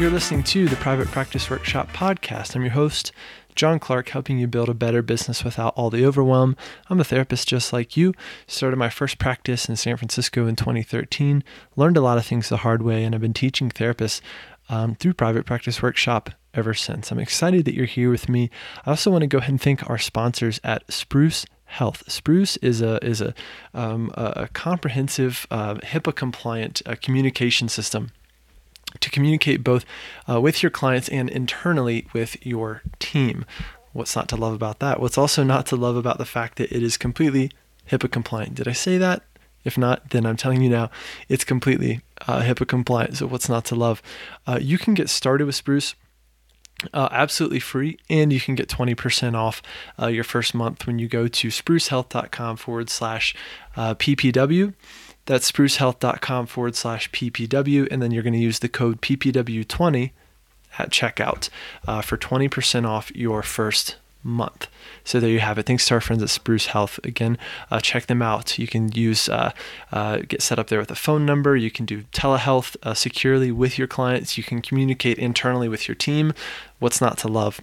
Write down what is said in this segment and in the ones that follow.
You're listening to the Private Practice Workshop podcast. I'm your host, John Clark, helping you build a better business without all the overwhelm. I'm a therapist just like you. Started my first practice in San Francisco in 2013. Learned a lot of things the hard way, and I've been teaching therapists um, through Private Practice Workshop ever since. I'm excited that you're here with me. I also want to go ahead and thank our sponsors at Spruce Health. Spruce is a is a um, a comprehensive uh, HIPAA compliant uh, communication system to communicate both uh, with your clients and internally with your team. What's not to love about that? What's also not to love about the fact that it is completely HIPAA compliant? Did I say that? If not, then I'm telling you now, it's completely uh, HIPAA compliant. So, what's not to love? Uh, you can get started with Spruce. Uh, absolutely free, and you can get 20% off uh, your first month when you go to sprucehealth.com forward slash uh, PPW. That's sprucehealth.com forward slash PPW, and then you're going to use the code PPW20 at checkout uh, for 20% off your first month. So there you have it. Thanks to our friends at Spruce Health. Again, uh, check them out. You can use uh, uh, get set up there with a phone number. You can do telehealth uh, securely with your clients. You can communicate internally with your team. What's not to love?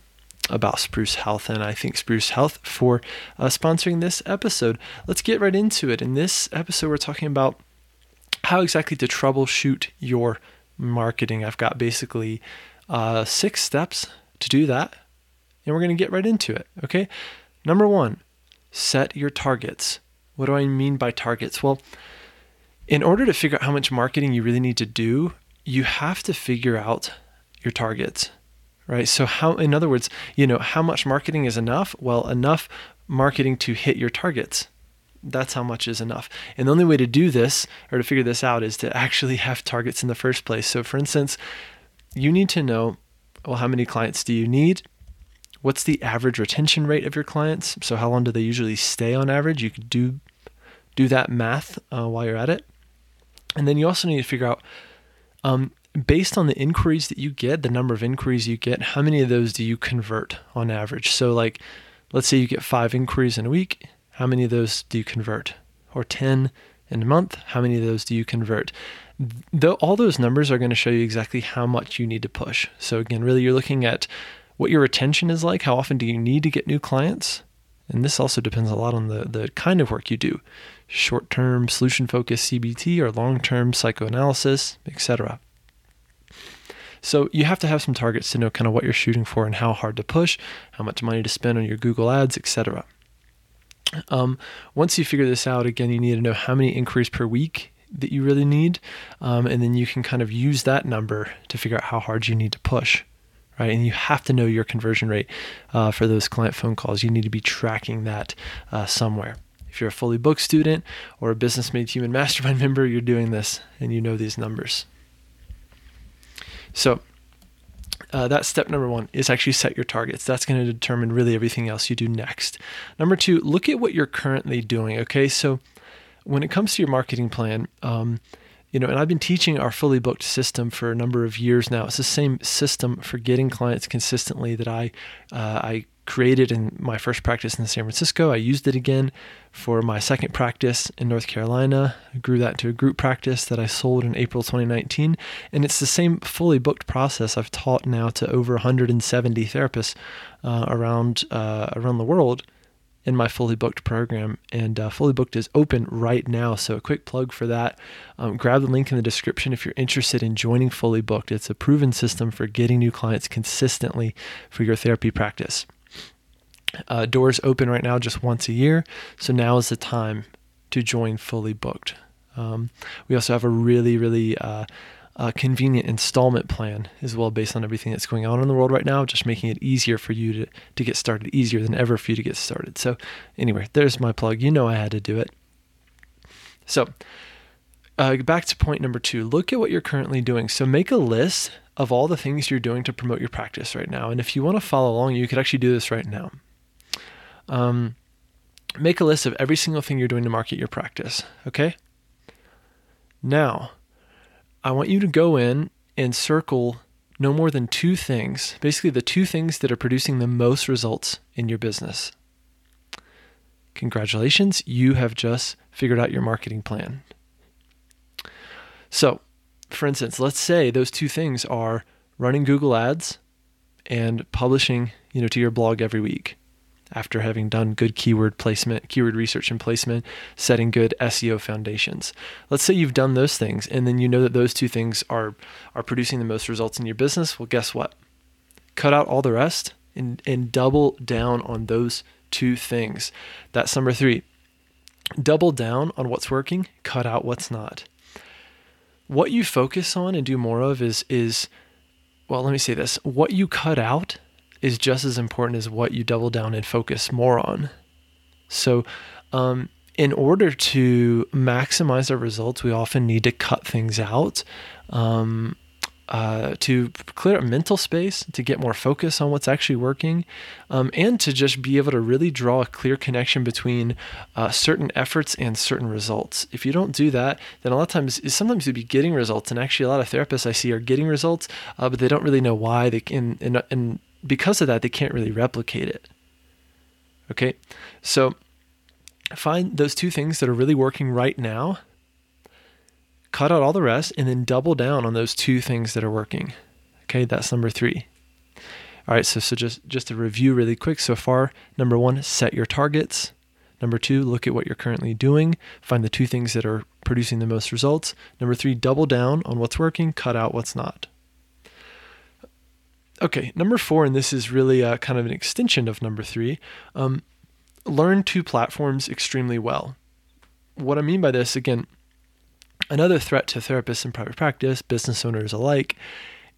About Spruce Health, and I thank Spruce Health for uh, sponsoring this episode. Let's get right into it. In this episode, we're talking about how exactly to troubleshoot your marketing. I've got basically uh, six steps to do that, and we're going to get right into it. Okay. Number one, set your targets. What do I mean by targets? Well, in order to figure out how much marketing you really need to do, you have to figure out your targets right? So how in other words, you know, how much marketing is enough? Well, enough marketing to hit your targets. That's how much is enough. And the only way to do this or to figure this out is to actually have targets in the first place. So for instance, you need to know well how many clients do you need? What's the average retention rate of your clients? So how long do they usually stay on average? You could do do that math uh, while you're at it. And then you also need to figure out um, based on the inquiries that you get, the number of inquiries you get, how many of those do you convert on average? So, like, let's say you get five inquiries in a week, how many of those do you convert? Or 10 in a month, how many of those do you convert? Though all those numbers are going to show you exactly how much you need to push. So, again, really, you're looking at what your retention is like. How often do you need to get new clients? And this also depends a lot on the, the kind of work you do short term solution focused CBT or long term psychoanalysis, etc. So you have to have some targets to know kind of what you're shooting for and how hard to push, how much money to spend on your Google ads, etc. Um, once you figure this out, again, you need to know how many inquiries per week that you really need, um, and then you can kind of use that number to figure out how hard you need to push. Right, and you have to know your conversion rate uh, for those client phone calls. You need to be tracking that uh, somewhere. If you're a fully booked student or a business made human mastermind member, you're doing this and you know these numbers. So uh, that's step number one is actually set your targets. That's going to determine really everything else you do next. Number two, look at what you're currently doing. Okay, so when it comes to your marketing plan, um, you know, and I've been teaching our fully booked system for a number of years now. It's the same system for getting clients consistently that I uh, I created in my first practice in San Francisco. I used it again for my second practice in North Carolina. I grew that to a group practice that I sold in April 2019. And it's the same fully booked process I've taught now to over 170 therapists uh, around uh, around the world in my fully booked program. And uh, fully booked is open right now. So, a quick plug for that. Um, grab the link in the description if you're interested in joining fully booked. It's a proven system for getting new clients consistently for your therapy practice. Uh, doors open right now just once a year, so now is the time to join fully booked. Um, we also have a really, really uh, uh, convenient installment plan as well, based on everything that's going on in the world right now, just making it easier for you to, to get started, easier than ever for you to get started. So, anyway, there's my plug. You know I had to do it. So, uh, back to point number two look at what you're currently doing. So, make a list of all the things you're doing to promote your practice right now. And if you want to follow along, you could actually do this right now. Um, make a list of every single thing you're doing to market your practice. Okay. Now, I want you to go in and circle no more than two things, basically, the two things that are producing the most results in your business. Congratulations, you have just figured out your marketing plan. So, for instance, let's say those two things are running Google Ads and publishing, you know, to your blog every week after having done good keyword placement, keyword research and placement, setting good SEO foundations. Let's say you've done those things and then you know that those two things are are producing the most results in your business. Well, guess what? Cut out all the rest and and double down on those two things. That's number 3. Double down on what's working, cut out what's not. What you focus on and do more of is is well, let me say this. What you cut out is just as important as what you double down and focus more on. So, um, in order to maximize our results, we often need to cut things out. Um, uh, to clear up mental space, to get more focus on what's actually working, um, and to just be able to really draw a clear connection between uh, certain efforts and certain results. If you don't do that, then a lot of times, sometimes you'll be getting results, and actually, a lot of therapists I see are getting results, uh, but they don't really know why. They can, and, and because of that, they can't really replicate it. Okay, so find those two things that are really working right now cut out all the rest, and then double down on those two things that are working. Okay, that's number three. All right, so, so just, just to review really quick so far number one, set your targets. Number two, look at what you're currently doing, find the two things that are producing the most results. Number three, double down on what's working, cut out what's not. Okay, number four, and this is really a, kind of an extension of number three um, learn two platforms extremely well. What I mean by this, again, Another threat to therapists in private practice, business owners alike,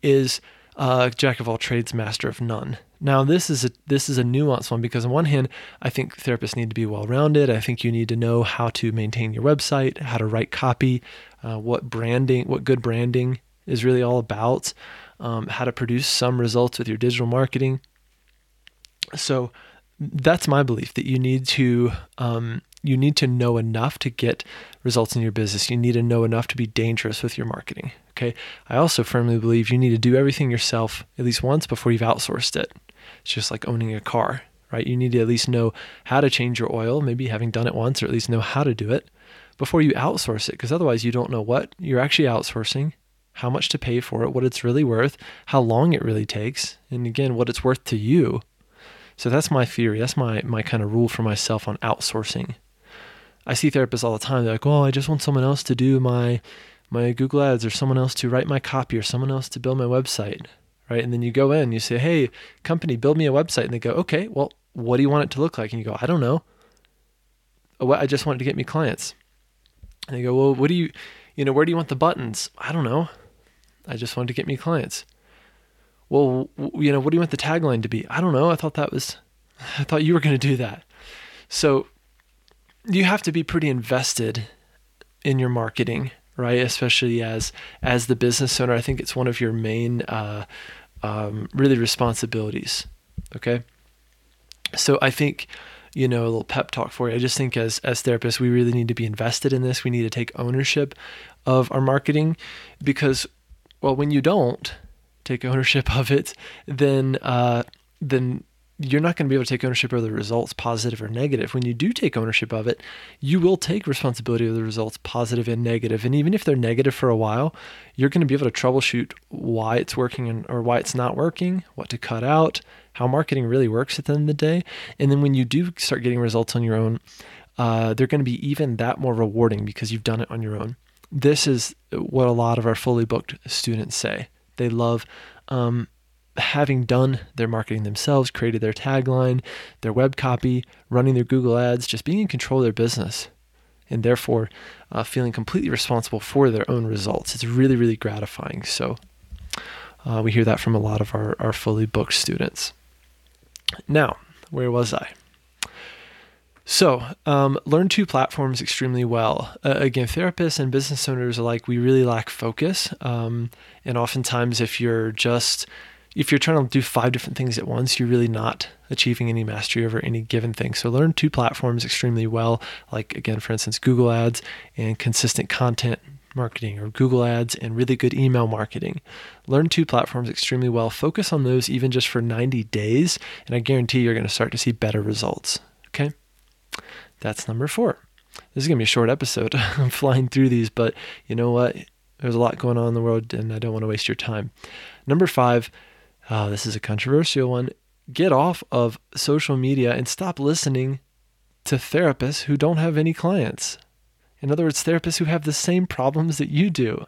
is uh, jack of all trades, master of none. Now, this is a this is a nuanced one because on one hand, I think therapists need to be well rounded. I think you need to know how to maintain your website, how to write copy, uh, what branding, what good branding is really all about, um, how to produce some results with your digital marketing. So that's my belief that you need to um, you need to know enough to get results in your business. You need to know enough to be dangerous with your marketing. Okay. I also firmly believe you need to do everything yourself at least once before you've outsourced it. It's just like owning a car, right? You need to at least know how to change your oil, maybe having done it once, or at least know how to do it before you outsource it, because otherwise you don't know what you're actually outsourcing, how much to pay for it, what it's really worth, how long it really takes, and again, what it's worth to you. So that's my theory. That's my my kind of rule for myself on outsourcing. I see therapists all the time. They're like, "Well, I just want someone else to do my my Google Ads, or someone else to write my copy, or someone else to build my website." Right? And then you go in, you say, "Hey, company, build me a website," and they go, "Okay, well, what do you want it to look like?" And you go, "I don't know. Oh, I just want it to get me clients." And they go, "Well, what do you, you know, where do you want the buttons?" I don't know. I just wanted to get me clients. Well, you know, what do you want the tagline to be? I don't know. I thought that was, I thought you were going to do that. So you have to be pretty invested in your marketing, right? Especially as as the business owner, I think it's one of your main uh, um, really responsibilities. Okay, so I think you know a little pep talk for you. I just think as as therapists, we really need to be invested in this. We need to take ownership of our marketing because, well, when you don't take ownership of it, then uh, then you're not going to be able to take ownership of the results, positive or negative. When you do take ownership of it, you will take responsibility of the results, positive and negative. And even if they're negative for a while, you're going to be able to troubleshoot why it's working and, or why it's not working, what to cut out, how marketing really works at the end of the day. And then when you do start getting results on your own, uh, they're going to be even that more rewarding because you've done it on your own. This is what a lot of our fully booked students say. They love um, having done their marketing themselves, created their tagline, their web copy, running their Google ads, just being in control of their business, and therefore uh, feeling completely responsible for their own results. It's really, really gratifying. So uh, we hear that from a lot of our, our fully booked students. Now, where was I? So, um, learn two platforms extremely well. Uh, again, therapists and business owners alike, we really lack focus. Um, and oftentimes, if you're just if you're trying to do five different things at once, you're really not achieving any mastery over any given thing. So learn two platforms extremely well, like again, for instance, Google Ads and consistent content marketing or Google Ads and really good email marketing. Learn two platforms extremely well. Focus on those even just for 90 days, and I guarantee you're going to start to see better results. Okay? That's number four. This is going to be a short episode. I'm flying through these, but you know what? There's a lot going on in the world, and I don't want to waste your time. Number five, oh, this is a controversial one. Get off of social media and stop listening to therapists who don't have any clients. In other words, therapists who have the same problems that you do.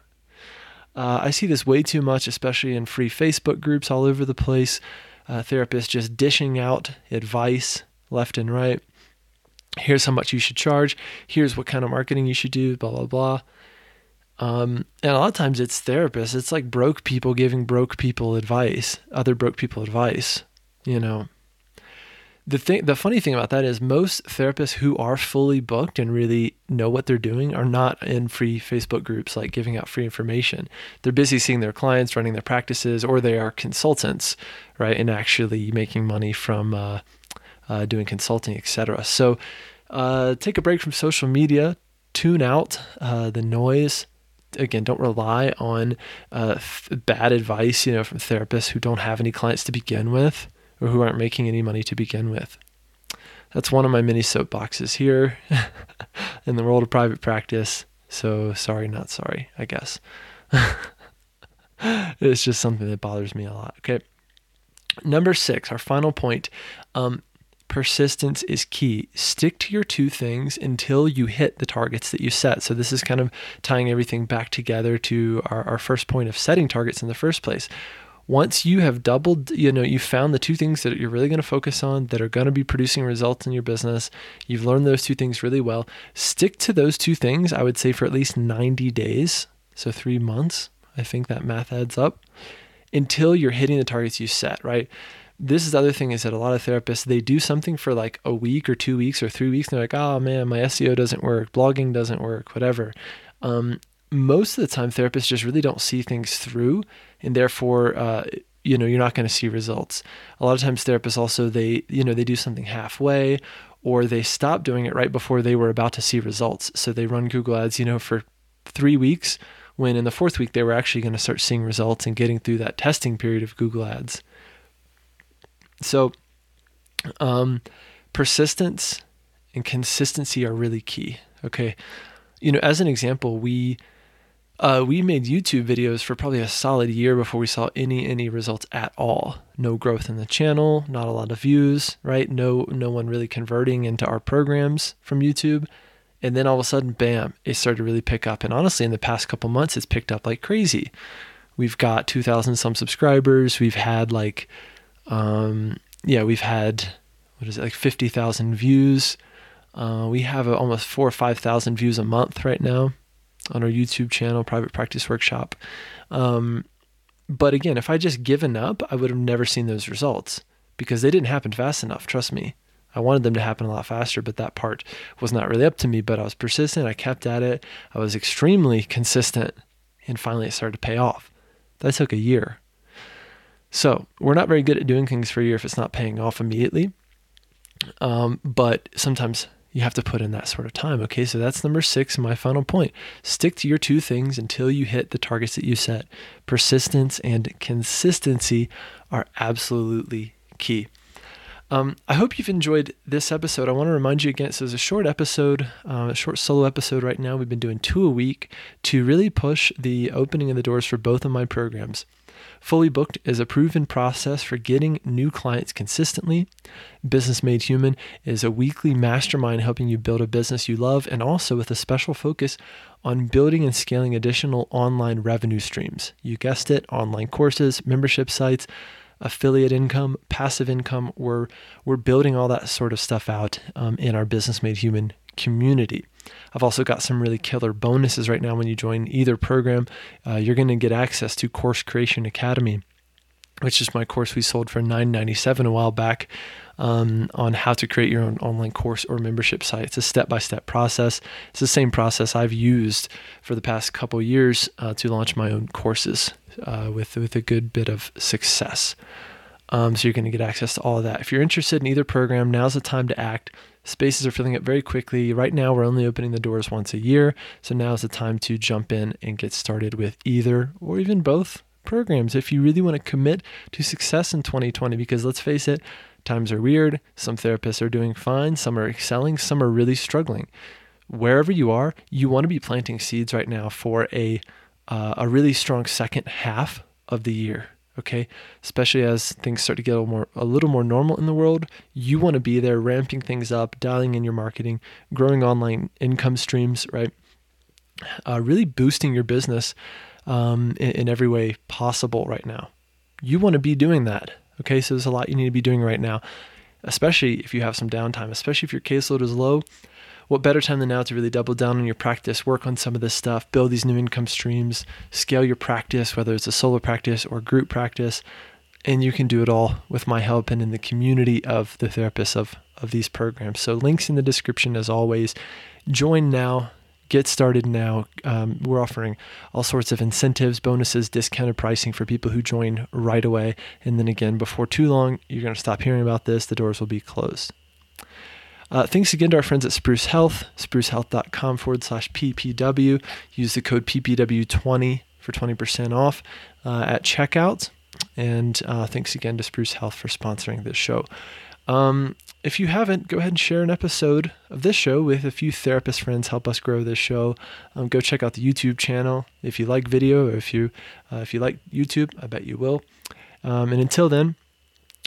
Uh, I see this way too much, especially in free Facebook groups all over the place. Uh, therapists just dishing out advice left and right. Here's how much you should charge. Here's what kind of marketing you should do, blah, blah, blah. Um, and a lot of times it's therapists. It's like broke people giving broke people advice, other broke people advice, you know the thing the funny thing about that is most therapists who are fully booked and really know what they're doing are not in free Facebook groups like giving out free information. They're busy seeing their clients, running their practices, or they are consultants, right, and actually making money from uh, uh, doing consulting, etc. So uh, take a break from social media, tune out uh, the noise. Again, don't rely on uh, bad advice, you know, from therapists who don't have any clients to begin with or who aren't making any money to begin with. That's one of my mini soapboxes here in the world of private practice. So sorry, not sorry, I guess. it's just something that bothers me a lot. Okay. Number six, our final point. Um, persistence is key. Stick to your two things until you hit the targets that you set. So, this is kind of tying everything back together to our, our first point of setting targets in the first place once you have doubled, you know, you found the two things that you're really going to focus on that are going to be producing results in your business, you've learned those two things really well, stick to those two things, I would say, for at least 90 days. So three months. I think that math adds up until you're hitting the targets you set, right? This is the other thing is that a lot of therapists, they do something for like a week or two weeks or three weeks. And they're like, oh man, my SEO doesn't work, blogging doesn't work, whatever. Um, most of the time therapists just really don't see things through and therefore uh, you know you're not going to see results a lot of times therapists also they you know they do something halfway or they stop doing it right before they were about to see results so they run google ads you know for three weeks when in the fourth week they were actually going to start seeing results and getting through that testing period of google ads so um, persistence and consistency are really key okay you know as an example we uh, we made YouTube videos for probably a solid year before we saw any any results at all. No growth in the channel, not a lot of views, right? No no one really converting into our programs from YouTube. And then all of a sudden, bam, it started to really pick up. And honestly, in the past couple months, it's picked up like crazy. We've got 2,000 some subscribers. We've had like, um, yeah, we've had what is it like 50,000 views. Uh, we have almost four or 5,000 views a month right now on our YouTube channel, Private Practice Workshop. Um, but again, if I just given up, I would have never seen those results because they didn't happen fast enough. Trust me. I wanted them to happen a lot faster, but that part was not really up to me. But I was persistent. I kept at it. I was extremely consistent. And finally, it started to pay off. That took a year. So we're not very good at doing things for a year if it's not paying off immediately. Um, but sometimes you have to put in that sort of time. Okay, so that's number six, my final point. Stick to your two things until you hit the targets that you set. Persistence and consistency are absolutely key. Um, I hope you've enjoyed this episode. I want to remind you again, this is a short episode, uh, a short solo episode right now. We've been doing two a week to really push the opening of the doors for both of my programs. Fully Booked is a proven process for getting new clients consistently. Business Made Human is a weekly mastermind helping you build a business you love and also with a special focus on building and scaling additional online revenue streams. You guessed it online courses, membership sites affiliate income, passive income. We're we're building all that sort of stuff out um, in our Business Made Human community. I've also got some really killer bonuses right now when you join either program. Uh, you're going to get access to Course Creation Academy, which is my course we sold for $9.97 a while back um, on how to create your own online course or membership site. It's a step by step process. It's the same process I've used for the past couple years uh, to launch my own courses uh, with, with a good bit of success. Um, so you're going to get access to all of that. If you're interested in either program, now's the time to act. Spaces are filling up very quickly. Right now, we're only opening the doors once a year. So now's the time to jump in and get started with either or even both programs if you really want to commit to success in 2020. Because let's face it, times are weird. Some therapists are doing fine, some are excelling, some are really struggling. Wherever you are, you want to be planting seeds right now for a uh, a really strong second half of the year. Okay, especially as things start to get a little more a little more normal in the world, you want to be there, ramping things up, dialing in your marketing, growing online income streams, right? Uh, really boosting your business um, in, in every way possible right now. You want to be doing that. Okay, so there's a lot you need to be doing right now, especially if you have some downtime, especially if your caseload is low what better time than now to really double down on your practice, work on some of this stuff, build these new income streams, scale your practice, whether it's a solo practice or group practice. And you can do it all with my help and in the community of the therapists of, of these programs. So, links in the description as always. Join now, get started now. Um, we're offering all sorts of incentives, bonuses, discounted pricing for people who join right away. And then again, before too long, you're going to stop hearing about this. The doors will be closed. Uh, thanks again to our friends at Spruce Health, sprucehealth.com forward slash PPW. Use the code PPW20 for 20% off uh, at checkout. And uh, thanks again to Spruce Health for sponsoring this show. Um, if you haven't, go ahead and share an episode of this show with a few therapist friends. Help us grow this show. Um, go check out the YouTube channel if you like video. Or if you uh, if you like YouTube, I bet you will. Um, and until then,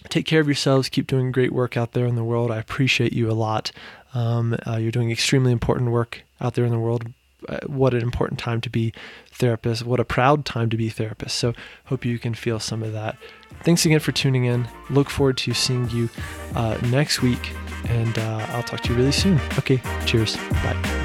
take care of yourselves. Keep doing great work out there in the world. I appreciate you a lot. Um, uh, you're doing extremely important work out there in the world. Uh, what an important time to be therapist. What a proud time to be therapist. So hope you can feel some of that. Thanks again for tuning in. Look forward to seeing you uh, next week, and uh, I'll talk to you really soon. Okay, cheers. Bye.